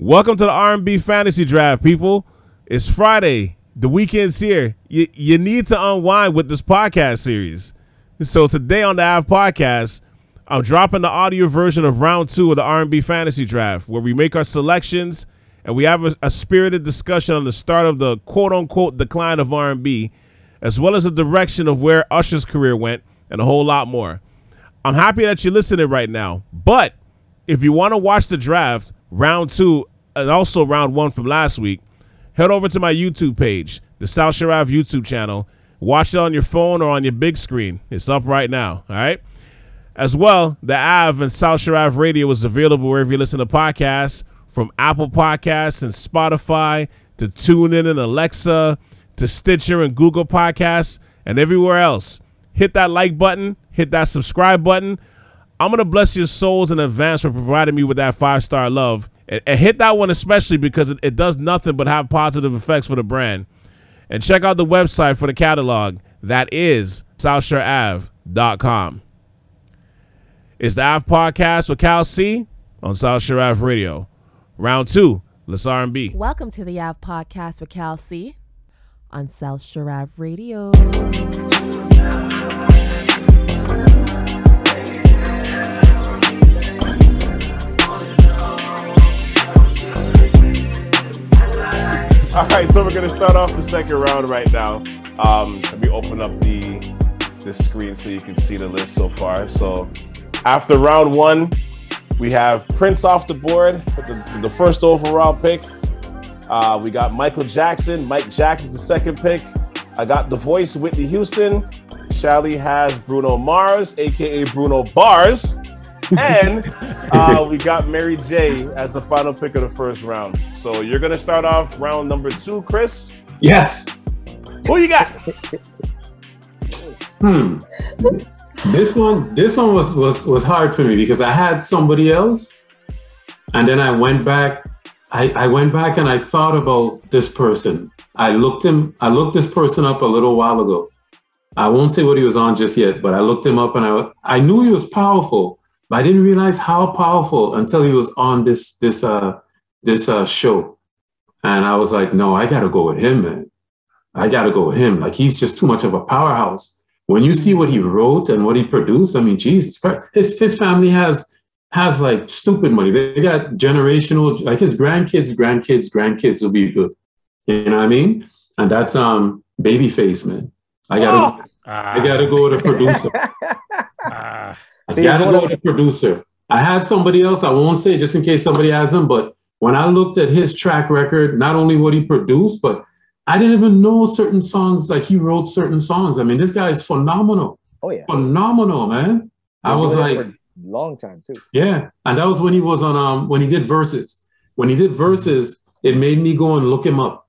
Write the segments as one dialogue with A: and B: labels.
A: Welcome to the R&B Fantasy Draft, people. It's Friday. The weekend's here. You, you need to unwind with this podcast series. So today on the Av Podcast, I'm dropping the audio version of round two of the R&B Fantasy Draft, where we make our selections and we have a, a spirited discussion on the start of the quote-unquote decline of R&B, as well as the direction of where Usher's career went, and a whole lot more. I'm happy that you're listening right now, but if you want to watch the draft, round two, and also round one from last week, head over to my YouTube page, the South Shore Av YouTube channel. Watch it on your phone or on your big screen. It's up right now. All right. As well, the Av and South Shore Av Radio is available wherever you listen to podcasts, from Apple Podcasts and Spotify to TuneIn and Alexa to Stitcher and Google Podcasts and everywhere else. Hit that like button, hit that subscribe button. I'm gonna bless your souls in advance for providing me with that five star love. And, and hit that one especially because it, it does nothing but have positive effects for the brand. And check out the website for the catalog. That is SouthShoreAv.com. It's the Av Podcast with Cal C on South Shore Av Radio. Round two, let's R&B.
B: Welcome to the Av Podcast with Cal C on South Shore Av Radio.
A: All right, so we're gonna start off the second round right now. Um, let me open up the the screen so you can see the list so far. So after round one, we have Prince off the board, with the, the first overall pick. Uh, we got Michael Jackson. Mike Jackson's the second pick. I got the voice Whitney Houston. Shelly has Bruno Mars, aka Bruno Bars. And uh, we got Mary J as the final pick of the first round. So you're gonna start off round number two, Chris.
C: Yes.
A: Who you got?
C: Hmm. This one, this one was was was hard for me because I had somebody else, and then I went back. I, I went back and I thought about this person. I looked him. I looked this person up a little while ago. I won't say what he was on just yet, but I looked him up and I I knew he was powerful, but I didn't realize how powerful until he was on this this uh this uh show. And I was like, no, I gotta go with him, man. I gotta go with him. Like he's just too much of a powerhouse. When you see what he wrote and what he produced, I mean, Jesus Christ, his his family has has like stupid money. They got generational, like his grandkids, grandkids, grandkids will be good. You know what I mean? And that's um babyface, man. I gotta I gotta go with a producer.
A: Ah,
C: I gotta go with a producer. I had somebody else, I won't say just in case somebody has him, but when I looked at his track record, not only what he produced, but I didn't even know certain songs, like he wrote certain songs. I mean, this guy is phenomenal.
D: Oh yeah,
C: Phenomenal, man. I was like,
D: for a long time too.
C: yeah. And that was when he was on um when he did Verzuz. When he did Verzuz, it made me go and look him up.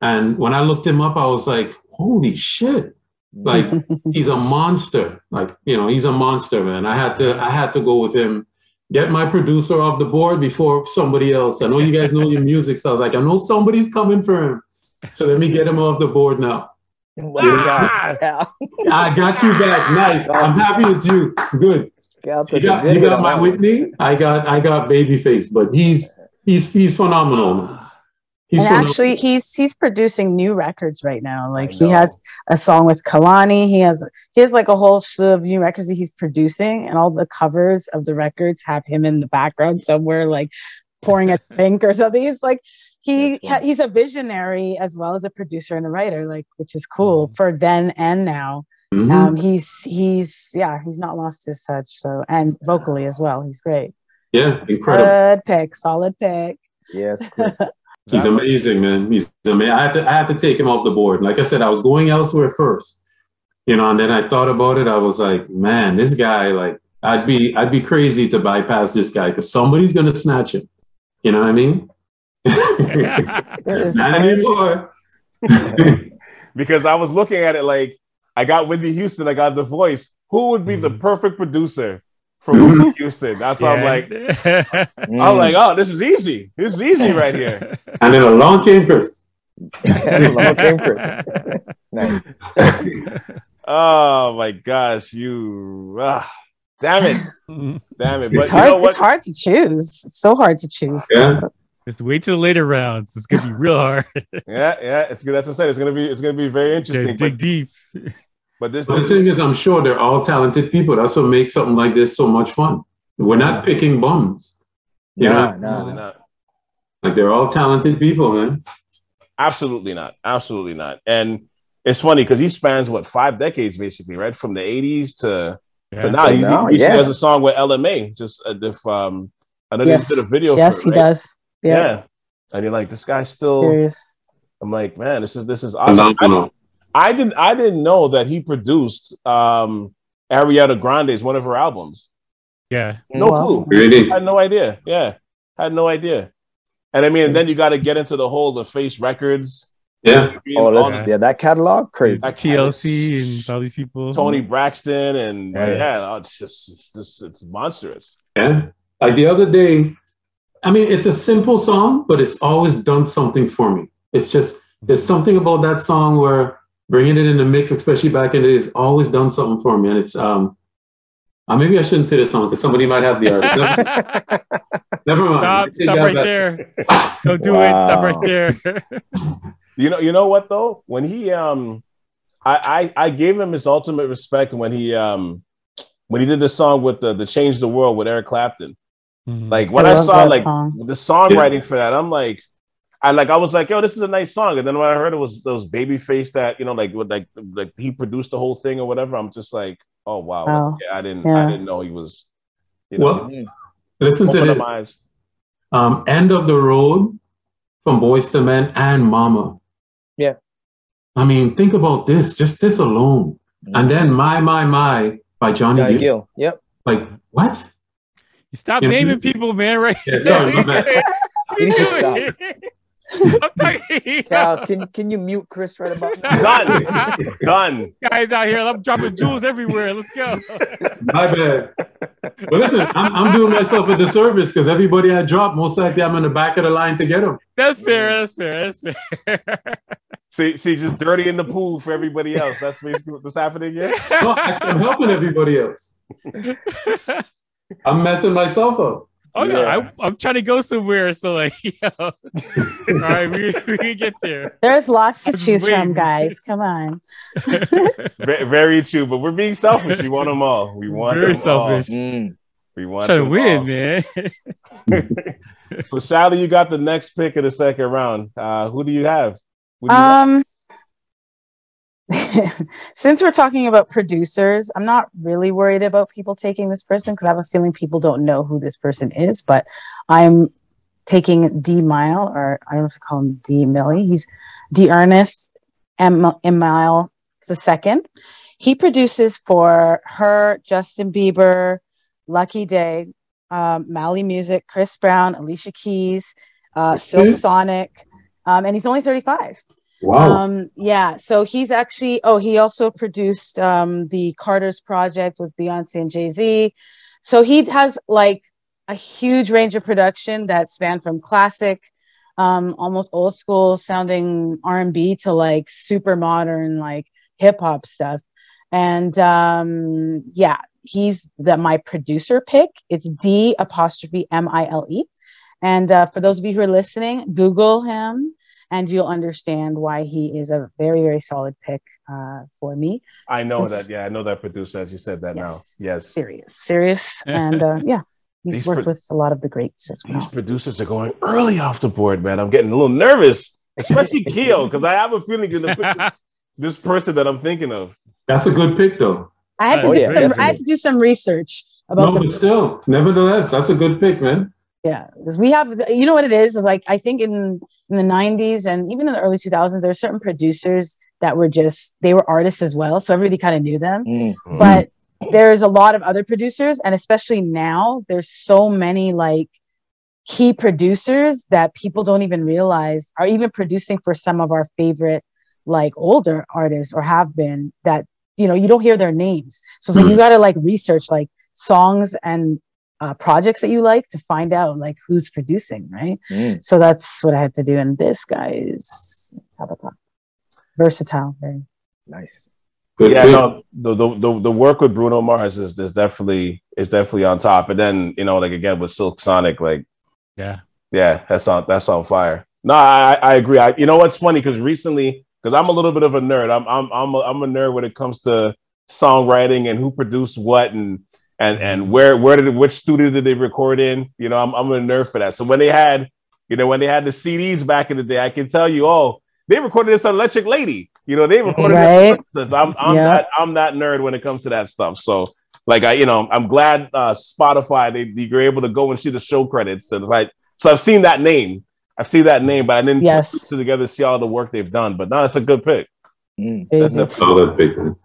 C: And when I looked him up, I was like, holy shit. Like he's a monster. Like, you know, he's a monster, man. I had to I had to go with him. Get my producer off the board before somebody else. I know you guys know your music, so I was like, I know somebody's coming for him. So let me get him off the board now.
D: Done, ah!
C: I got you back. Nice. I'm happy it's you. Good. You got, you got my. Whitney. I got I got Babyface, but he's he's he's phenomenal. Man. He's
E: and
C: phenomenal.
E: actually, he's he's producing new records right now. Like he has a song with Kehlani. He has he has like a whole slew of new records that he's producing, and all the covers of the records have him in the background somewhere, like pouring a drink or something. He's like he ha-
D: cool.
E: he's a visionary as well as a producer and a writer, like which is cool for then and now.
C: Mhm.
E: Um, he's he's yeah, he's not lost his touch. So and vocally as well, he's great.
C: yeah, incredible.
E: Good pick, solid pick.
D: Yes, Chris.
C: He's amazing, man. He's amazing. I had to I had to take him off the board. Like I said, I was going elsewhere first, you know, and then I thought about it. I was like, man, this guy, like, I'd be I'd be crazy to bypass this guy because somebody's gonna snatch him. You know what I mean?
E: It is
C: Not anymore.
A: because I was looking at it like I got Whitney Houston, I got the voice. Who would be the mm. perfect producer for Whitney Houston? That's why I'm like,
D: Mm.
A: I'm like, oh, this is easy. This is easy right here.
C: And then along came Chris.
D: Long came Chris. nice.
A: Oh my gosh, you ah, damn it. Damn it. But
E: It's
A: you
E: hard.
A: know what?
E: It's hard to choose. It's so hard to choose.
C: Yeah.
F: Just wait till the later rounds. It's gonna be real hard.
A: Yeah, yeah. It's good. That's what I said. It's gonna be. It's gonna be very interesting.
F: Okay, dig
A: But,
F: deep.
A: But this,
C: But the thing is, I'm sure they're all talented people. That's what makes something like this so much fun. We're not picking bums. You
D: Nah,
C: know,
D: nah.
A: absolutely not.
C: like they're all talented people, man.
A: Absolutely not. Absolutely not. And it's funny because he spans what five decades basically, right? From the '80s to
F: Yeah.
A: to now. He,
D: Now,
A: he recently
D: yeah.
A: has a song with Ella Mai. Just uh, if um, I know
E: Yes.
A: they did a video.
E: yes,
A: for
E: he
A: it, right?
E: does. Yeah,
A: Yeah. And you're like, this guy's still.
E: serious.
A: I'm like, man, this is this is awesome. I, didn't I didn't know that he produced um Ariana Grande's one of her albums.
F: Yeah.
A: No
E: Wow.
A: clue.
C: Really?
A: I had no idea. Yeah. Had no idea. And I mean, then you got to get into the whole LaFace records.
C: Yeah.
D: Oh, that's
A: the-
D: yeah, that catalog crazy.
A: That
F: TLC and all these people.
A: Toni Braxton and
F: Yeah.
A: yeah, oh, it's just it's just it's monstrous.
C: Yeah. Like the other day, I mean, it's a simple song, but it's always done something for me. It's just, there's something about that song where bringing it in the mix, especially back in the day, has always done something for me. And it's, um, uh, maybe I shouldn't say the song because somebody might have the artist. Never, never mind.
F: Stop, stop right
C: back.
F: there. Don't do it. Stop right there.
A: You know, you know what though? When he um I I, I gave him his ultimate respect when he um when he did the song with the the Change the World with Eric Clapton.
F: Mhm.
A: Like when
E: I
A: I, saw
E: that
A: like
E: song.
A: the songwriting for that, I'm like, I like I was like, yo, this is a nice song. And then when I heard it was those babyface that you know, like with like like he produced the whole thing or whatever, I'm just like, oh wow,
E: Wow.
A: yeah, I didn't I didn't know he was. You know,
C: Well, listen to this.
A: eyes.
C: Um, End of the Road from Boyz II Men and Mama.
D: Yeah.
C: I mean, think about this, just this alone. And then My, My, My by Johnny
D: Johnny
C: Gill.
D: Gill. Yep.
C: Like, what?
F: You stop
C: Yeah,
F: naming
C: you-
F: people, man. Right?
C: Yeah, sorry, my bad.
F: what are you
D: You need to
F: doing? Stop talking.
D: Cal, can can you mute Chris right about now?
A: Done. Done.
F: Guys out here, I'm dropping jewels everywhere. Let's go.
C: My bad. But listen, I'm, I'm doing myself a disservice because everybody I drop, most likely I'm in the back of the line to get them.
F: That's fair. That's fair. That's fair.
A: See, she's just dirty in the pool for everybody else. That's basically what's happening here.
C: No, I'm helping everybody else. I'm messing myself up.
F: Oh
A: Yeah.
F: I, I'm trying to go somewhere. So like, yo. all right, we, we can get there.
E: There's lots to choose
F: wait.
E: from, guys. Come on.
A: Very true, but we're being selfish. We want them all. We want
F: Very
A: them all.
F: selfish.
D: Mm.
A: We want
F: trying to win,
A: all.
F: man.
A: So, Sally, you got the next pick of the second round. Uh, who do you have? Who do you have?
E: Since we're talking about producers, I'm not really worried about people taking this person because I have a feeling people don't know who this person is. But I'm taking D'Mile, or I don't know if to call him D Millie. He's D Ernest M M Mile the second. He produces for her, Justin Bieber, Lucky Daye, um, Mali Music, Chris Brown, Alicia Keys, uh, Silk Sonic, um, and he's only 35.
C: Wow.
E: Um, yeah, so he's actually oh, he also produced um the Carter's project with Beyonce and Jay-Z. So he has like a huge range of production that span from classic, um, almost old school sounding R&B to like super modern, like hip hop stuff. And um, yeah, he's the my producer pick. It's D apostrophe M I L E. And uh, for those of you who are listening, Google him and you'll understand why he is a very very solid pick uh, for me
A: I know
E: since-
A: that. Yeah, I know that producer. As you said that
E: Yes.
A: now. Yes.
E: serious serious and uh, yeah he's
A: These
E: worked
A: pro-
E: with a lot of the greats as well.
A: These producers are going early off the board, man. I'm getting a little nervous, especially Keo, because I have a feeling you're gonna this person that I'm thinking of.
C: That's a good pick, though.
E: i had to
F: Oh,
E: do
D: yeah,
E: some, i had to do some research about
C: No,
E: the
C: but still, nevertheless, that's a good pick, man.
E: Yeah because we have you know what it is? Is like i think in in the 90s and even in the early 2000s there were certain producers that were just they were artists as well so everybody kind of knew them.
D: Mm.
E: but there's a lot of other producers and especially now there's so many like key producers that people don't even realize are even producing for some of our favorite like older artists or have been that you know you don't hear their names. So like you got to like research like songs and uh, projects that you like to find out like who's producing right
D: Mm.
E: so that's what i had to do and this guy is versatile very
D: Nice.
C: Good
A: yeah,
C: pick.
A: no, the, the the the work with Bruno Mars is, is definitely is definitely on top. And then you know, like again with Silk Sonic, like
F: yeah.
A: Yeah, that's on that's on fire. No, I I agree. I, you know what's funny because recently, because I'm a little bit of a nerd. I'm I'm I'm a, I'm a nerd when it comes to songwriting and who produced what and and and where where did which studio did they record in? You know, I'm I'm a nerd for that. So when they had, you know, when they had the CDs back in the day, I can tell you, oh, they recorded this on Electric Lady. You know, they recorded
E: Right.
A: this. I'm I'm
E: Yeah.
A: that I'm that nerd when it comes to that stuff. So like I, you know, I'm glad uh Spotify they you're able to go and see the show credits. And like so I've seen that name. I've seen that name, but I didn't
E: Yes.
A: put it together to see all the work they've done. But no, it's a good pick.
D: Mm.
A: That's
E: Crazy.
A: definitely-
C: Oh, that's big. man.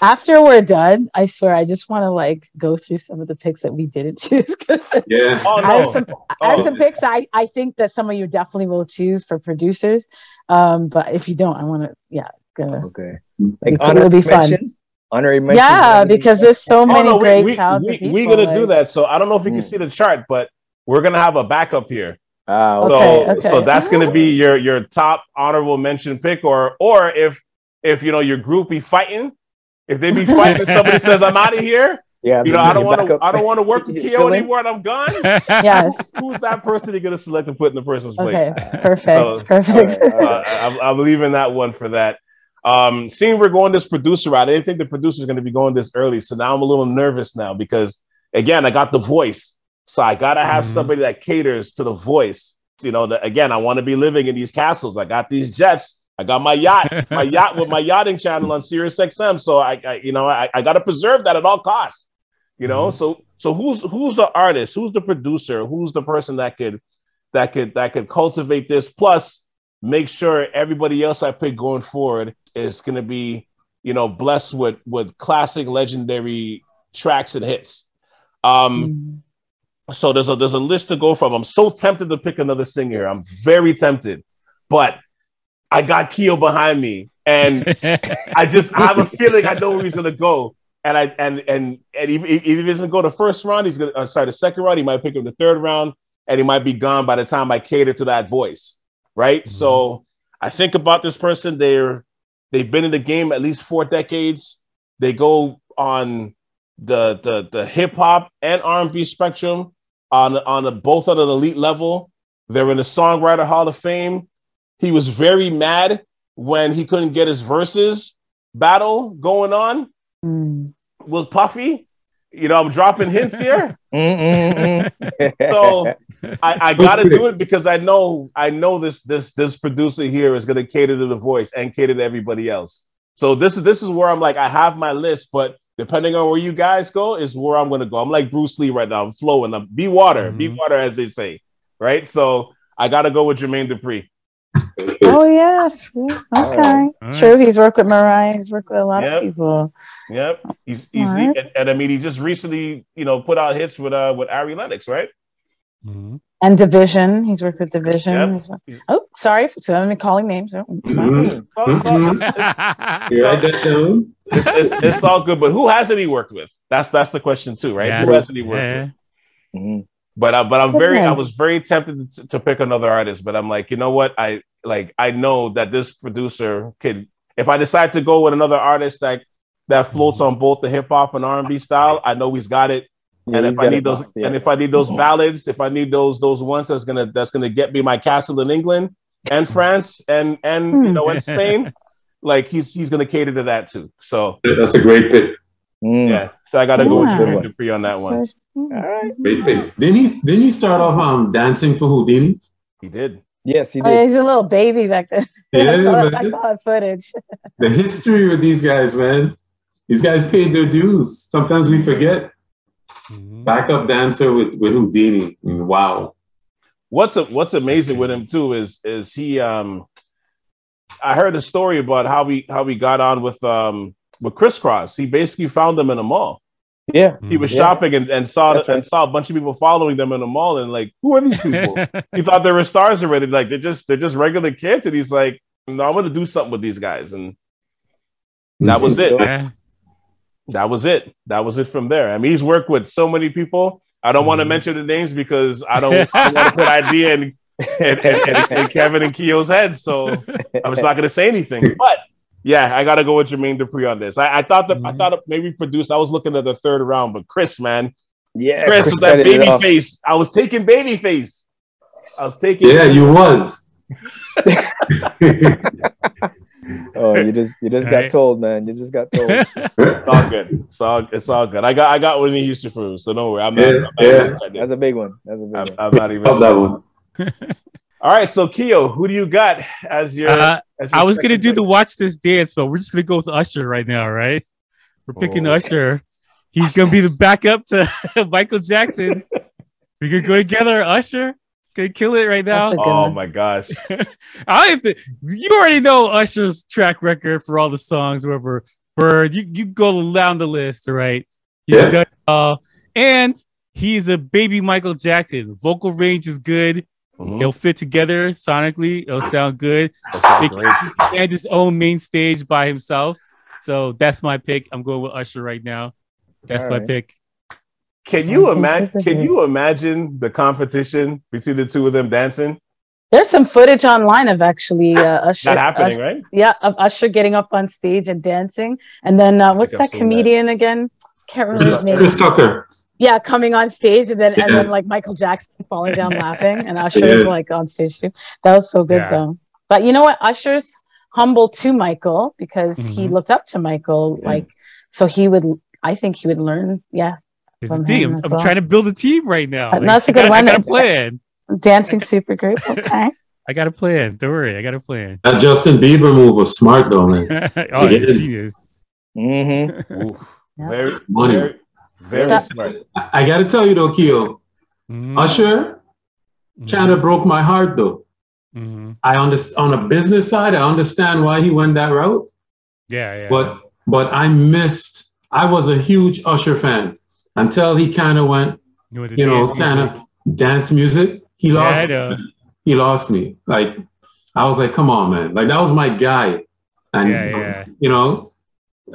E: After we're done, I swear I just want to like go through some of the picks that we didn't choose because
C: Yeah.
A: Oh,
E: I have some I have
A: Oh.
E: some picks I, I think that some of you definitely will choose for producers. Um, but if you don't, I want to yeah, gonna
D: Okay.
E: It
D: Like
E: will be fun.
D: mentions? Honorary mentions.
E: yeah, because there's so
A: Oh,
E: many
A: no, we-
E: great
A: we,
E: talented
A: we,
E: people.
A: We're gonna do that. So I don't know if you can
D: Mm.
A: see the chart, but we're gonna have a backup here.
D: Ah,
A: So,
E: Okay, okay.
A: so that's gonna be your your top honorable mention pick, or or if if you know your group be fighting, if they be fighting, and somebody says I'm out of here.
D: Yeah,
A: You know, I don't want to. I don't want to work with
D: You
A: Keo anymore. And I'm gone.
E: Yes.
A: Who's that person you're gonna select and put in the person's place?
E: Okay. Perfect.
A: So-
E: perfect.
A: uh, I'm, I'm leaving that one for that. Um, seeing we're going this producer route, I didn't think the producer is going to be going this early, so now I'm a little nervous now because again, I got the voice, so I gotta have
G: Mhm.
A: somebody that caters to the voice. You know, that again, I want to be living in these castles. I got these jets. I got my yacht, my yacht with my yachting channel on Sirius XM. So I, I you know, I, I got to preserve that at all costs. You know, so so who's who's the artist? Who's the producer? Who's the person that could that could that could cultivate this? Plus, make sure everybody else I pick going forward is going to be, you know, blessed with with classic, legendary tracks and hits. Um,
E: Mm.
A: so there's a there's a list to go from. I'm so tempted to pick another singer. I'm very tempted, but I got Keo behind me, and I just I have a feeling I know where he's gonna go. And I and and and if, if he doesn't go the first round, he's gonna uh, sorry the second round. He might pick him the third round, and he might be gone by the time I cater to that voice, right?
G: Mhm.
A: So I think about this person. They're they've been in the game at least four decades. They go on the the the hip hop and R and B spectrum on on a, both at an elite level. They're in the songwriter Hall of Fame. He was very mad when he couldn't get his Verzuz battle going on
E: Mm.
A: with Puffy. You know, I'm dropping hints here.
D: Mm, mm, mm.
A: So I, I gotta do it because I know I know this this this producer here is gonna cater to the voice and cater to everybody else. So this is this is where I'm like I have my list, but depending on where you guys go is where I'm gonna go. I'm like Bruce Lee right now. I'm flowing. I'm be water, be
G: Mhm.
A: water as they say, right? So I gotta go with Jermaine Dupri.
E: Oh yes. Okay.
G: All right.
E: True. He's worked with Mariah. He's worked with a lot
A: Yep.
E: of people.
A: Yep, he's he's
E: Smart.
A: and, and I mean he just recently you know put out hits with uh with Ari Lennox, right?
G: Mhm.
E: And Division. He's worked with Division.
A: Yep.
E: He's Oh, sorry. So I'm calling names. Oh, sorry.
A: It's all- it's all- it's, it's, good, but who hasn't he worked with? That's that's the question too, right?
G: Yeah.
A: Who hasn't he worked
G: Yeah.
A: with?
D: Mhm.
A: But uh, but I'm very I was very tempted to, to pick another artist, but I'm like, you know what? I like I know that this producer could if I decide to go with another artist that that floats on both the hip hop and R and B style, I know he's got it.
D: Yeah,
A: and if I need those
D: locked, yeah.
A: and if I need those ballads, if I need those those ones that's gonna that's gonna get me my castle in England and France and and you
E: Hmm.
A: know and Spain, like he's he's gonna cater to that too. So
C: That's a great pick.
D: Mm.
A: yeah, so I gotta go with
E: Yeah.
A: Jermaine Dupri on that one.
E: So- mm.
D: All right.
C: Great pick. Didn't he? Didn't you start off um dancing for Whodini?
A: He did.
D: Yes, he
E: Oh, yeah,
D: did.
E: he's a little baby back then. I,
C: Yeah,
E: saw, I saw that footage.
C: The history with these guys, man. These guys paid their dues. Sometimes we forget.
G: Mhm.
C: Backup dancer with, with Whodini. Wow.
A: what's a, what's amazing with him too is is he um I heard a story about how we how we got on with um with Kris Kross. He basically found them in a mall.
D: Yeah.
A: He was
D: Yeah.
A: shopping and, and saw
D: That's
A: and saw a bunch of people following them in the mall and like, who are these people? he thought they were stars already. Like they're just they're just regular kids. And he's like, no, I'm gonna do something with these guys. And that was it.
G: Yeah.
A: That was it. That was it from there. I mean, he's worked with so many people. I don't want to
G: mm-hmm.
A: mention the names because I don't, I don't want to put idea in, in, in, in- in Kevin and Keo's head. So I'm just not going to say anything. But yeah, I got to go with Jermaine Dupri on this. I, I thought that I
G: Mhm.
A: thought maybe produce. I was looking at the third round, but Chris, man,
D: Yeah.
A: Chris,
D: Chris
A: with that baby face. I was taking baby face. I was taking.
C: Yeah, you was.
D: Oh, you just you just
F: Right.
D: got told, man. You just got told.
A: It's all good. It's all it's all good. I got I got Whitney Houston for you, so don't worry. I'm not.
C: Yeah,
A: I'm not
C: yeah.
D: That's a big one. That's a big
A: I'm,
D: one.
A: I'm not even.
C: Love that one.
A: All right, so Keo, who do you got as your?
F: Uh,
A: as your
F: I was gonna
A: second
F: do the watch this dance, but we're just gonna go with Usher right now, right? We're picking
A: Oh.
F: Usher. He's gonna be the backup to Michael Jackson. We could go together, Usher. He's gonna kill it right now.
E: That's a good
A: Oh
E: one.
A: my gosh!
F: I have to. You already know Usher's track record for all the songs. Whatever Bird, you you go down the list, right? He's
C: Yeah.
F: done it all. and he's a baby Michael Jackson. Vocal range is good.
A: Mhm.
F: They'll fit together sonically. It'll sound good.
A: That
F: He
A: great.
F: he had his own main stage by himself. So that's my pick. I'm going with Usher right now. That's
D: All
F: my
D: right.
F: pick.
A: Can you imagine?
E: super
A: Can you imagine the competition between the two of them dancing?
E: There's some footage online of actually uh, Usher.
A: Not happening,
E: Usher-
A: right?
E: Yeah, of Usher getting up on stage and dancing, and then uh, what's that
A: seen that.
E: comedian again? Can't remember
C: Chris,
E: his name.
C: Chris Tucker.
E: Yeah, coming on stage, and then and then like Michael Jackson falling down laughing, and Usher was
C: Yeah.
E: like on stage too. That was so good
F: Yeah.
E: though. But you know what? Usher's humble to Michael because he
F: Mhm.
E: looked up to Michael.
C: Yeah.
E: Like, so he would. I think he would learn. Yeah,
F: It's
E: From
F: the thing. I'm,
E: as
F: I'm
E: well.
F: trying to build a team right now.
E: Uh, that's a good
F: got-
E: one.
F: I got a plan.
E: dancing supergroup. Okay.
F: I got a plan. Don't worry. I got a plan.
C: That Justin Bieber move was smart though, man.
F: oh, genius.
D: Mm-hmm.
A: Oof. Very,
C: Money.
A: very, very
E: Stop.
A: smart.
C: I, I got to tell you though, Keo,
F: Mhm.
C: Usher kind of broke my heart though.
F: Mhm.
C: I understand on a business side, I understand why he went that route,
F: Yeah, yeah.
C: but but I missed. I was a huge Usher fan until he kind of went,
F: you,
C: you know,
F: dance
C: kind
F: music?
C: of dance music. He lost.
F: I know.
C: he lost me. Like I was like, come on, man. Like that was my guy, and
F: Yeah, yeah.
C: you know,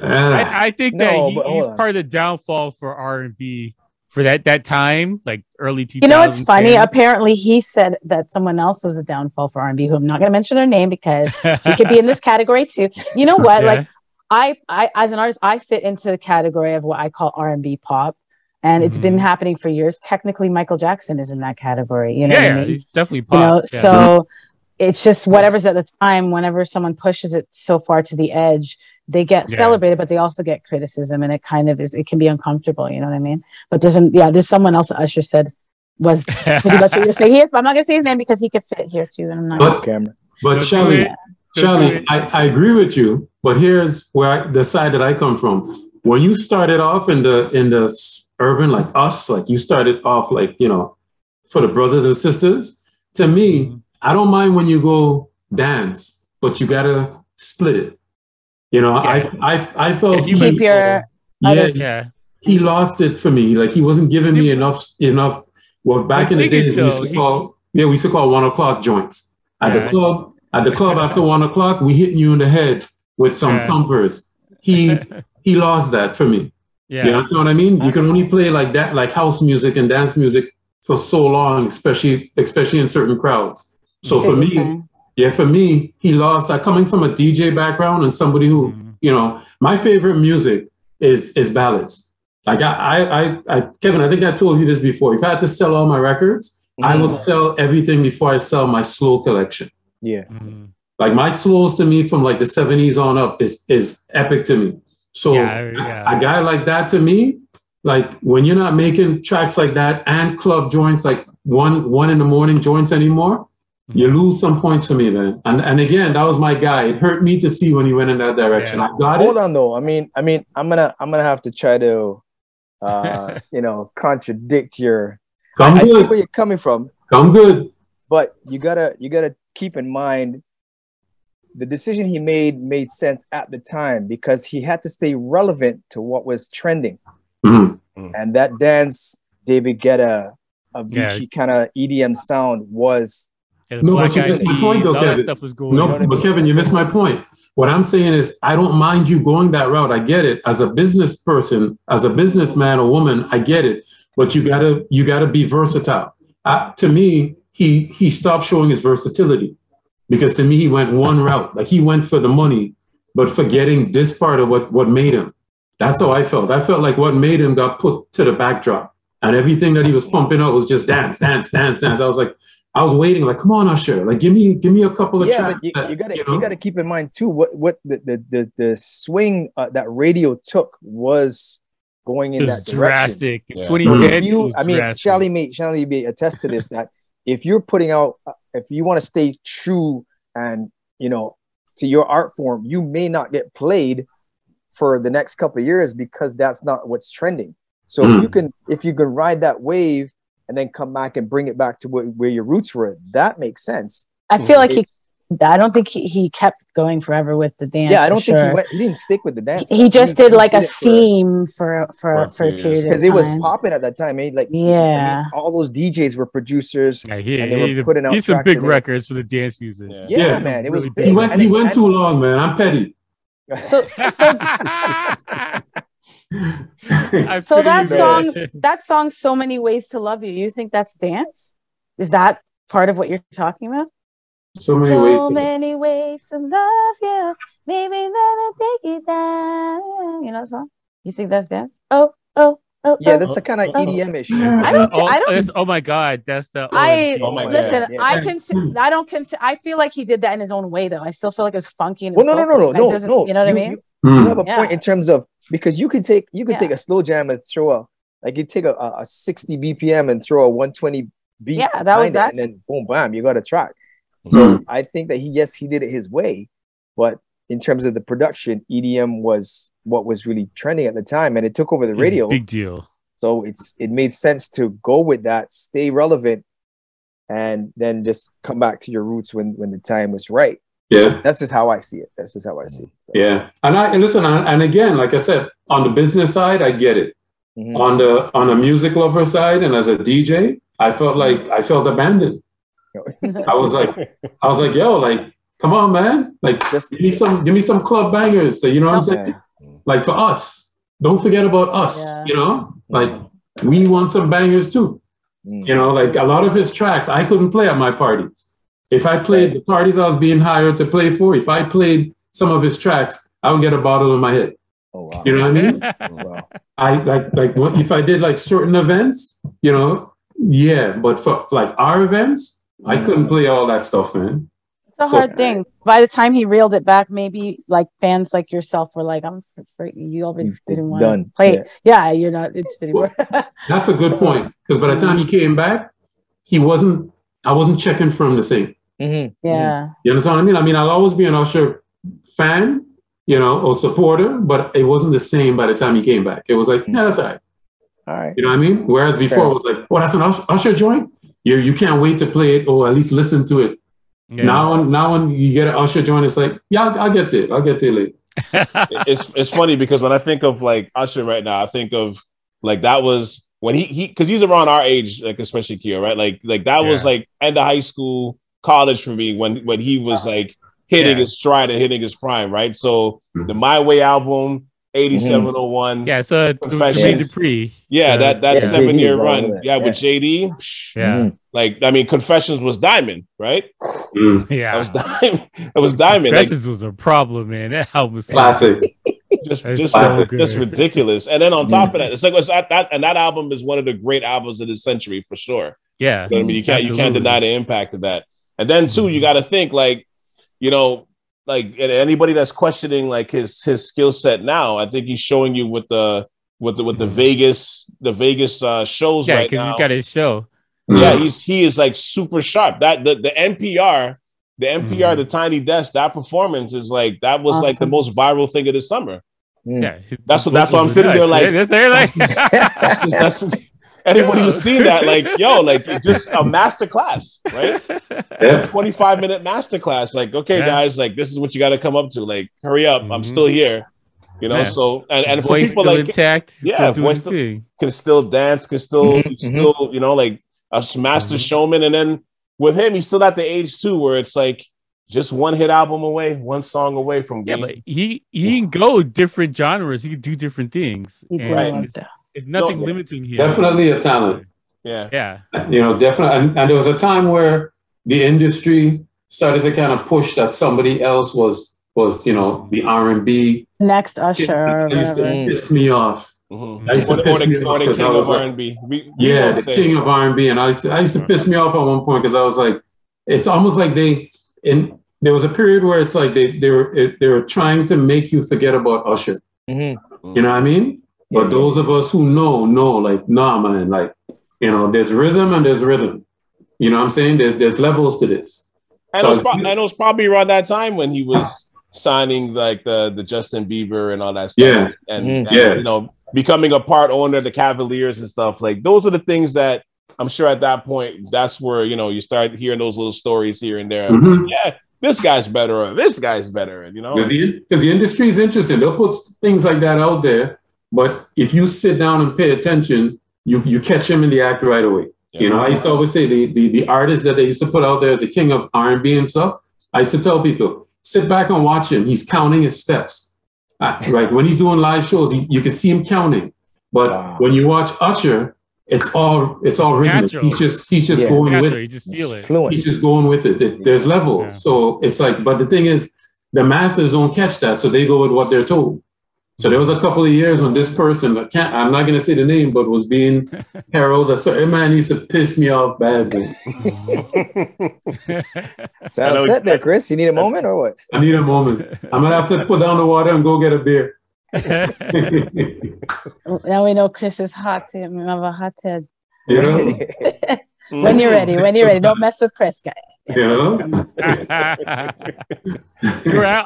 F: I, I think that
D: No,
F: he, he's
D: on.
F: part of the downfall for R and B for that that time, like early 2000s.
E: You know it's funny? Apparently, he said that someone else was a downfall for R&B, who I'm not going to mention their name because he could be in this category too. You know what? Like I, I, as an artist, I fit into the category of what I call R&B pop, and it's been
F: Mhm.
E: happening for years. Technically, Michael Jackson is in that category. You know
F: yeah,
E: what I mean?
F: he's definitely pop.
E: you know,
F: yeah.
E: so it's just whatever's at the time. Whenever someone pushes it so far to the edge, they get
F: Yeah.
E: celebrated, but they also get criticism, and it kind of is. It can be uncomfortable. You know what I mean? But there's an yeah, there's someone else. that Usher said was pretty much what you're saying. He is, but I'm not gonna say his name because he could fit here too, and I'm not.
C: But-
D: Camera.
C: but Shelly,
F: it.
C: Shelly. I, I agree with you. But here's where I, the side that I come from. When you started off in the in the urban like us, like you started off like you know, for the brothers and sisters. To me,
F: Mhm.
C: I don't mind when you go dance, but you gotta split it. You know,
F: Yeah.
C: I I I felt
F: If you
C: he-
E: keep your
C: yeah,
E: others-
F: yeah.
C: he lost it for me. Like he wasn't giving me enough enough. Well, back
F: The
C: in the
F: thing is,
C: days, we used
F: though,
C: to
F: he-
C: call yeah, we used to call one o'clock joints at
F: Yeah.
C: the club. At the club after one o'clock, we hitting you in the head with some
F: Yeah.
C: thumpers. He he lost that for me.
F: yeah.
C: You understand what I mean? You can only play like that, like house music and dance music for so long, especially especially in certain crowds. So for me,
E: you're saying.
C: Yeah, for me, he lost that coming from a DJ background and somebody who
F: Mhm.
C: you know, my favorite music is is ballads. Like I, I, I, I, Kevin, I think I told you this before. If I had to sell all my records, I would sell everything before I sell my slow collection.
D: Yeah.
F: Mhm.
C: Like my slows to me from like the 70s on up is is epic to me. So
F: Yeah,
C: a-
F: yeah.
C: a guy like that to me, like when you're not making tracks like that and club joints like one one in the morning joints anymore, you
F: Mm-hmm.
C: lose some points for me, man. And and again, that was my guy. It hurt me to see when he went in that direction.
F: Yeah.
C: I got
D: Hold
C: it.
D: Hold on though. I mean, I mean, I'm gonna I'm gonna have to try to uh you know contradict your
C: Come
D: I see where you're coming from,
C: Come good.
D: but you gotta you gotta keep in mind the decision he made made sense at the time because he had to stay relevant to what was trending.
C: Mhm.
D: And that dance, David Guetta, a
F: Yeah.
D: beachy kind of EDM sound was
F: Yeah,
C: No, but you missed my point, though, Kevin.
F: stuff was going
C: No,
D: what I
C: but
D: mean?
C: Kevin, you missed my point. What I'm saying is, I don't mind you going that route. I get it. As a business person, as a businessman or woman, I get it. But you gotta, you gotta be versatile. Uh, to me, he he stopped showing his versatility because to me, he went one route. Like he went for the money, but forgetting this part of what what made him. That's how I felt. I felt like what made him got put to the backdrop, and everything that he was pumping out was just dance, dance, dance, dance. I was like, I was waiting, like, come on, Usher, like, give me, give me a couple of
D: yeah,
C: tracks.
D: but you,
C: that,
D: you gotta you,
C: know?
D: gotta keep in mind too what what the the the, the swing uh, that radio took was going in
F: It was
D: that
F: drastic.
A: Yeah.
F: 2010.
D: If you, I mean,
F: drastic.
D: Charlie may Charlie may attest to this that if you're putting out, uh, if you want to stay true and you know to your art form, you may not get played for the next couple of years because that's not what's trending. So if you can if you can ride that wave and then come back and bring it back to where, where your roots were, that makes sense.
E: I feel like he. I don't think he, he kept going forever with the dance.
D: yeah, I don't think
E: sure.
D: he went. He didn't stick with the dance.
E: He just did like a theme for for
A: For a
E: for a period
D: because it was popping at that time. Eh? Like, I mean,
E: Yeah.
D: all those DJs were producers.
F: Yeah, he,
D: and they were
F: he,
D: putting out
F: he's some big records for the dance music.
A: Yeah.
D: Yeah,
C: Yeah.
D: man, it was
F: Really
D: big.
C: he went, he went too long, man. I'm petty.
E: So so,
F: I
E: so that
F: you,
E: song that song so many ways to love you. You think that's dance? Is that part of what you're talking about?
C: So many
E: So
C: ways.
E: many ways to love you. Maybe that'll take it down. You know, that song. You think that's dance? Oh, oh, oh.
D: Yeah,
E: oh.
D: that's the kind of
E: Oh.
D: EDM ish.
E: I don't.
F: Oh,
E: I don't.
F: that's- oh my god, that's the.
E: I
A: Oh my
E: listen.
D: Yeah.
E: I can. I don't consider. I feel like he did that in his own way, though. I still feel like it was funky. And
D: Well, no, no, no, no, no, no.
E: You know what I mean?
D: You,
C: Hmm.
D: you have a
E: Yeah.
D: point in terms of because you can take you can
E: Yeah.
D: take a slow jam and throw a like you take a, a, a 60 BPM and throw a 120 beat.
E: Yeah, that was that.
D: And then boom, bam, you got a track. So
C: Mhm.
D: I think that he yes he did it his way, but in terms of the production, EDM was what was really trending at the time, and it took over the
F: It
D: radio.
F: Big deal.
D: So it's it made sense to go with that, stay relevant, and then just come back to your roots when when the time was right.
C: Yeah.
D: That's just how I see it. That's just how I see it. So,
C: Yeah. And I and listen, and and again, like I said, on the business side, I get it.
D: mhm.
C: On the on a music lover side and as a DJ, I felt like I felt abandoned. I was like, I was like, yo, like, come on, man. Like
D: Just
C: give me some give me some club bangers. So you know what I'm saying? Like for us. Don't forget about us,
E: Yeah.
C: you know? Like we want some bangers too.
D: Mm.
C: You know, like a lot of his tracks I couldn't play at my parties. If I played the parties I was being hired to play for, if I played some of his tracks, I would get a bottle in my head.
D: Oh wow.
C: You know what I mean?
D: Oh, wow.
C: I like like what if I did like certain events, you know, yeah, but for like our events, I
D: Mm.
C: couldn't play all that stuff, man.
E: It's a hard thing. By the time he reeled it back, maybe like fans like yourself were like, "I'm f- f- you already didn't want
D: done.
E: to play."
D: Yeah.
E: Yeah, you're not interested anymore.
C: That's a good point because by the time he came back, he wasn't. I wasn't checking from the same.
D: Mhm.
E: yeah,
C: You understand what I mean? I mean, I'll always be an Usher fan, you know, or supporter, but it wasn't the same by the time he came back. It was like, yeah, that's all right.
D: All right.
C: You know what I mean? Whereas before it was like, oh, that's an Usher, Usher joint. You you can't wait to play it or at least listen to it.
F: Yeah.
C: Now, when, now when you get an Usher joint, it's like, yeah, I'll, I'll get to it. I'll get to it later.
A: it's it's funny because when I think of like Usher right now, I think of like that was when he he because he's around our age, like especially Keo, right? Like like that was like end of high school, college for me when when he was like hitting
F: Yeah.
A: his stride and hitting his prime, right? So the My Way album, eighty seven oh one,
F: yeah, so uh,
A: Confessions.
F: Jermaine Dupri.
A: yeah, that that
D: Yeah,
A: seven year
D: JD was
A: run,
D: over that,
A: yeah,
D: yeah.
A: with JD,
F: Yeah,
D: Mhm.
A: like I mean, Confessions was diamond, right?
C: Mm.
F: yeah.
A: That was diamond. That was diamond. Like,
F: Confessions was a problem, man. That album was so-
C: Classic.
A: just just,
F: so
A: just ridiculous. And then on top of that, it's like it's that, that and that album is one of the great albums of this century for sure.
F: Yeah,
A: You know I mean, you can't you can't deny the impact of that. And then too, you got to think like, you know, like anybody that's questioning like his his skill set now, I think he's showing you with the with the with the Vegas the Vegas uh, shows
F: yeah, because
A: now.
F: he's got his show.
A: yeah, he's he is like super sharp. That the the NPR. The NPR,
F: Mhm.
A: the Tiny Desk, that performance is like that was like the most viral thing of the summer.
D: Mm.
F: Yeah,
A: That's what- that's why I'm sitting
F: are
A: there
F: nuts.
A: like-
F: That's they're like,
A: That's just, that's what, anybody who's seen that, like, yo, like just a master class, right?
C: Yeah.
A: 25 minute master class. Like, okay,
F: Yeah.
A: guys, like this is what you got to come up to. Like, hurry up, I'm
F: Mhm.
A: still here. You know,
F: Yeah.
A: so and, and for
F: voice
A: people
F: still
A: like
F: intact.
A: Yeah,
F: still
A: voice still- can still dance, can still
D: Mhm,
A: still, you know, like a master
F: Mhm.
A: showman. And then with him, he's still at the age too where it's like just one hit album away, one song away from
F: Yeah,
A: being
F: but he he can go different genres. He can do different things.
E: he
F: And
A: Right.
E: Love
F: it's, nothing
A: No,
F: limiting here.
C: Definitely a talent.
A: yeah.
F: Yeah.
C: You know, definitely. And, and there was a time where the industry started to kind of push that somebody else was was you know the R and B.
E: Next Usher or
C: It used to piss me off.
A: Mhm.
C: I used to
A: Or the, or
C: piss
A: the-
C: me off
A: the
C: 'cause
A: king
C: I
A: of
C: was like-
A: R&B. We, we
C: Yeah, the
A: say-
C: king of R and B, and I used, to, I used to piss me off at one point because I was like, it's almost like they in there was a period where it's like they they were it, they were trying to make you forget about Usher.
D: Mhm.
C: You know what I mean? But those of us who know know, like, nah, man, like, you know, there's rhythm and there's rhythm. You know what I'm saying? There's there's levels to this.
A: And,
C: So
A: it was
C: it's-
A: pro- and it was probably around that time when he was signing like the the Justin Bieber and all that stuff.
C: Yeah.
A: And,
D: Mhm.
A: and,
C: Yeah.
A: you know, becoming a part owner of the Cavaliers and stuff. Like those are the things that I'm sure at that point, that's where you know you start hearing those little stories here and there.
C: Mhm.
A: Yeah, this guy's better, or this guy's better, and you know.
C: Because the, 'cause the industry is interesting. They'll put things like that out there, but if you sit down and pay attention, you you catch him in the act right away. You know, I used to always say the, the the artist that they used to put out there as the king of R and B and stuff. I used to tell people, sit back and watch him. He's counting his steps. Uh, right when he's doing live shows, he, you can see him counting. But
D: Wow.
C: when you watch Usher, it's all it's all rhythmic.
F: natural.
C: He's just he's just
D: Yeah,
C: going with it.
F: you just feel it.
D: Fluent.
C: He's just going with it. There- There's levels.
F: Yeah.
C: So it's like, but the thing is, the masses don't catch that, so they go with what they're told. So there was a couple of years when this person, I can't, I'm not going to say the name, but was being heralded. A certain man used to piss me off badly.
D: Sound
A: I know-
D: upset there, Chris. You need a moment or what?
C: I need a moment. I'm gonna have to put down the water and go get a beer.
E: Now we know Chris is hot to him. Have a hot head.
C: you know,
E: When you're ready, when you're ready. Don't mess with Chris, guy.
C: you know.
F: I,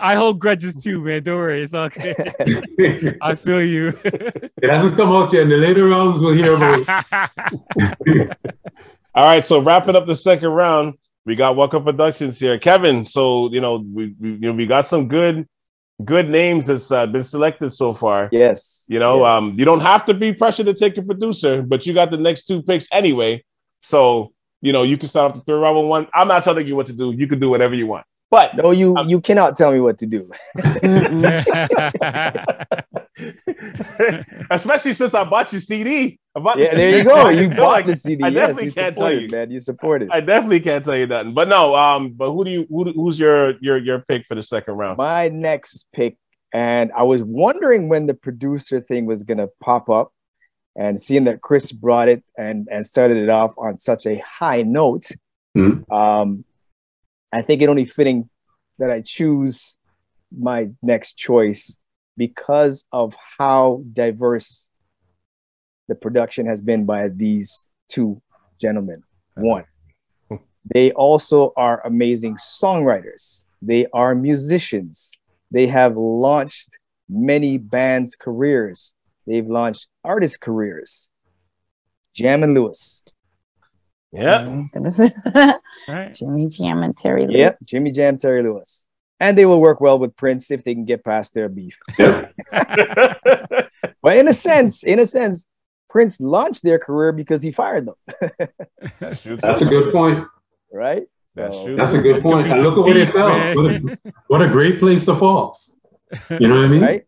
F: I hold grudges too, man. Don't worry, it's
C: okay.
F: I feel you.
C: It hasn't come out yet. In the later rounds, we'll hear about. it.
A: All right, so wrapping up the second round, we got Welcome Productions here, Kevin. So you know we we, you know, we got some good good names that's uh, been selected so far.
D: Yes.
A: You know,
D: Yes.
A: um, you don't have to be pressured to take a producer, but you got the next two picks anyway. So you know you can start off the third round with one. I'm not telling you what to do. You can do whatever you want, but
D: No, you
A: Um,
D: you cannot tell me what to do.
A: Especially since I bought your CD. I bought the
D: Yeah, there
A: CD.
D: you go. You
A: feel
D: bought
A: like-
D: the CD.
A: I definitely
D: you
A: can't tell you.
D: man. You supported.
A: I definitely can't tell you nothing. But no, um, but who do you who, who's your your your pick for the second round?
D: My next pick, and I was wondering when the producer thing was gonna pop up, and seeing that Chris brought it and and started it off on such a high note,
C: Mhm.
D: um, I think it only fitting that I choose my next choice because of how diverse the production has been by these two gentlemen. One, they also are amazing songwriters. They are musicians. They have launched many bands' careers. They've launched artist careers. Jam and Lewis.
A: Yeah, oh,
E: I was gonna say
F: right.
E: Jimmy Jam and Terry Lewis.
D: Yep, Jimmy Jam, Terry Lewis. And they will work well with Prince if they can get past their beef. But in a sense, in a sense, Prince launched their career because he fired them,
C: That's a good point.
D: right?
A: That's
D: So-
A: true.
C: That's a good point. Look at where they
F: beef,
C: fell. What a, what a great place to fall. You know what I mean?
D: right?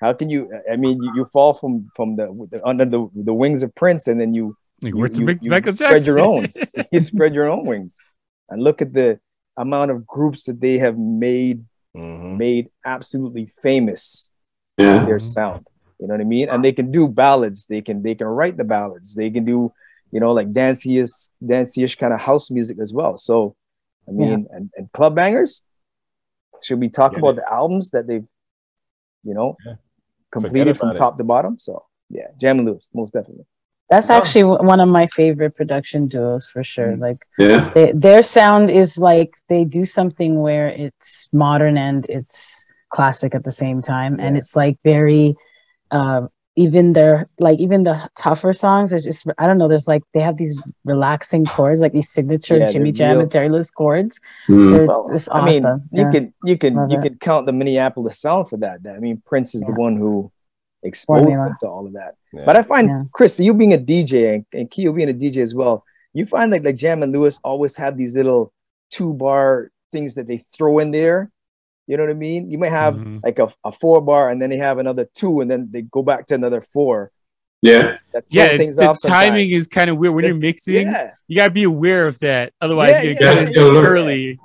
D: How can you? I mean, you, you fall from from the, the under the, the wings of Prince, and then you
F: Like,
D: you, you-
F: make
D: you
F: Michael
D: spread
F: Jackson?
D: your own. you spread your own wings, and look at the amount of groups that they have made
A: Mhm.
D: made absolutely famous
C: Yeah.
D: their sound. You know what I mean? And they can do ballads. They can they can write the ballads. They can do you know like dancey-ish, dancey-ish kind of house music as well. So I mean, and, and club bangers. Should we talk
A: Yeah,
D: about the albums that they've you know
A: Yeah.
D: Completed from
A: it.
D: top to bottom? So yeah, Jam and Lewis, most definitely.
E: That's
A: Oh.
E: actually one of my favorite production duos for sure.
D: Mm.
E: Like
C: Yeah.
E: they, their sound is like they do something where it's modern and it's classic at the same time, and it's like very. Uh, even their like even the tougher songs there's just i don't know there's like they have these relaxing chords like these signature
D: Yeah,
E: jimmy jam
D: real-
E: and terry lewis chords
C: Mm.
D: Well,
E: it's
D: I mean,
E: awesome
D: you
E: Yeah.
D: could you can
E: Love
D: you
E: it.
D: could count the Minneapolis sound for that. I mean, Prince is the one who exposed them to all of that.
A: Yeah.
D: But I find
E: Yeah.
D: Chris, you being a DJ and, and Keo being a DJ as well, you find like like Jam and Lewis always have these little two bar things that they throw in there. You know what I mean? You might have
F: Mhm.
D: like a, a four bar and then they have another two and then they go back to another four.
C: Yeah.
D: That
F: Yeah,
D: things
F: the
D: off sometimes.
F: timing is kind of weird when you're mixing.
D: Yeah,
F: You gotta be aware of that, otherwise
D: Yeah,
F: you
D: yeah,
F: get
C: yeah,
F: kind
C: yeah.
F: of early.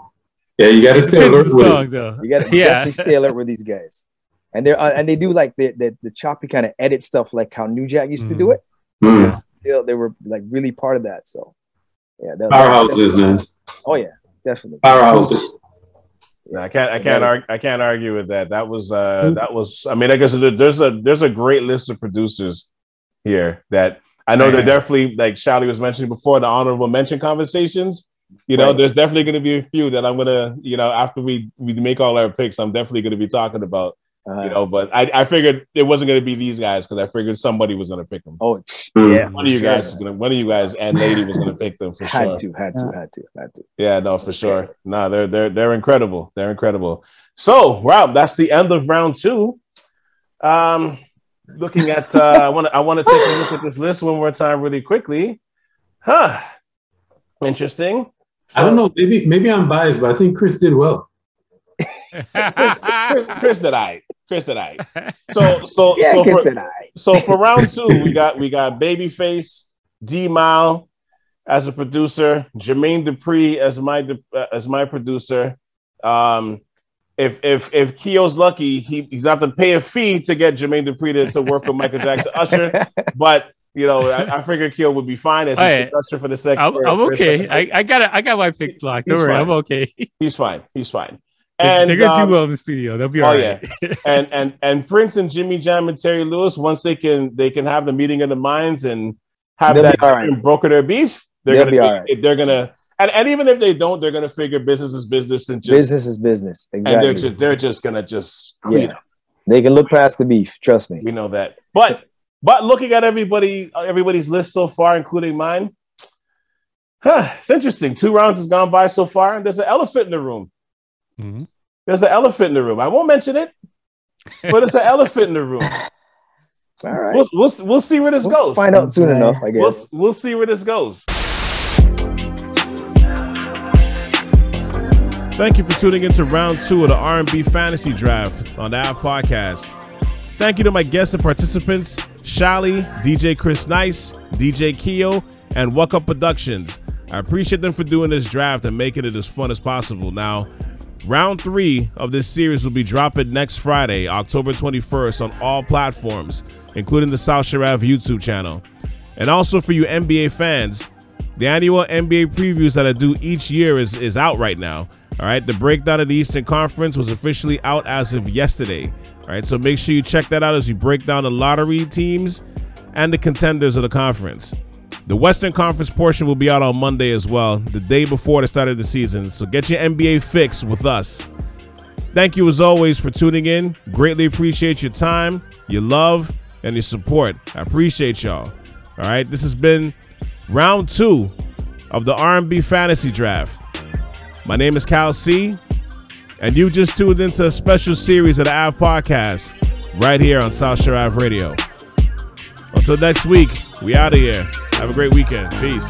C: Yeah. You got to
F: It
C: stay alert with
F: song, though.
D: you got to
F: Yeah.
D: definitely stay alert with these guys. and they're uh, and they do like the the, the choppy kind of edit stuff like how New Jack used to do
F: Mhm.
D: it.
C: Mm.
D: Still, they were like really part of that. So yeah, that,
C: Powerhouses, man.
D: Oh yeah, definitely.
C: Powerhouses.
A: I can't. I can't. Argue, I can't argue with that. That was. Uh, that was. I mean, I guess there's a there's a great list of producers here that I know they're definitely like Shally was mentioning before the honorable mention conversations. You know,
D: Right.
A: there's definitely going to be a few that I'm gonna. You know, after we we make all our picks, I'm definitely going to be talking about.
D: Uh,
A: You know, but I I figured it wasn't going to be these guys because I figured somebody was going to pick them.
D: oh
C: Mm.
D: yeah,
A: One of you
D: sure.
A: guys is gonna. One of you guys and lady was going to pick them for
D: had
A: sure.
D: to, had to, had to, had to.
A: Yeah, no, for sure. No, they're they're they're incredible. They're incredible. So, Rob, that's the end of round two. Um, looking at, uh, I want to I want to take a look at this list one more time, really quickly. Huh? Interesting.
C: I don't know. Maybe maybe I'm biased, but I think Chris did well.
A: Chris, Chris did I. Chris did I. So so
D: Yeah,
A: so
D: kiss
A: for,
D: that eye.
A: so for round two, we got we got Babyface, D'Mile as a producer, Jermaine Dupri as my uh, as my producer. Um, if if if Keo's lucky, he, he's not to pay a fee to get Jermaine Dupri to, to work with Michael Jackson Usher. But you know, I, I figured Keo would be fine as he
F: Oh,
A: Usher for the second.
F: I'm, I'm okay. I, I got it. I got my pick blocked. Don't worry.
A: fine.
F: I'm okay.
A: he's fine. He's fine.
F: And,
A: And
F: They're gonna
A: um,
F: do well in the studio. They'll be
A: oh,
F: all
A: yeah. and and and Prince and Jimmy Jam and Terry Lewis, once they can they can have the meeting of the minds and have
D: They'll
A: that
D: be all right.
A: and broker their beef, they're
D: They'll
A: gonna
D: be all right.
A: they're gonna and, and even if they don't, they're gonna figure business is business and just
D: business is business.
A: and they're just they're just gonna just clean
D: Yeah.
A: up.
D: They can look past the beef. Trust me.
A: We know that. But but looking at everybody everybody's list so far, including mine, huh, it's interesting. Two rounds has gone by so far, and there's an elephant in the room.
F: Mhm.
A: There's an elephant in the room. I won't mention it, but it's an elephant in the room.
D: All right.
A: We'll, we'll, we'll see where this
D: We'll
A: goes.
D: find out soon
E: Okay.
D: enough, I
A: We'll,
D: guess.
A: we'll see where this goes.
G: Thank you for tuning into round two of the R&B Fantasy Draft on the AV Podcast. Thank you to my guests and participants, Shally, DJ Chris Nice, DJ Keo, and Wuck Up Productions. I appreciate them for doing this draft and making it as fun as possible. Now, round three of this series will be dropping next Friday, October 21st, on all platforms, including the South Shore Av YouTube channel. And also for you NBA fans, the annual NBA previews that I do each year is, is out right now. All right, the breakdown of the Eastern Conference was officially out as of yesterday. All right, so make sure you check that out as we break down the lottery teams and the contenders of the conference. The Western Conference portion will be out on Monday as well, the day before the start of the season. So get your NBA fix with us. Thank you as always for tuning in. Greatly appreciate your time, your love, and your support. I appreciate y'all. All right, this has been round two of the R&B Fantasy Draft. My name is Cal C, and you just tuned into a special series of the AV Podcast right here on South Shore Ave Radio. Until next week, we out of here. Have a great weekend. Peace.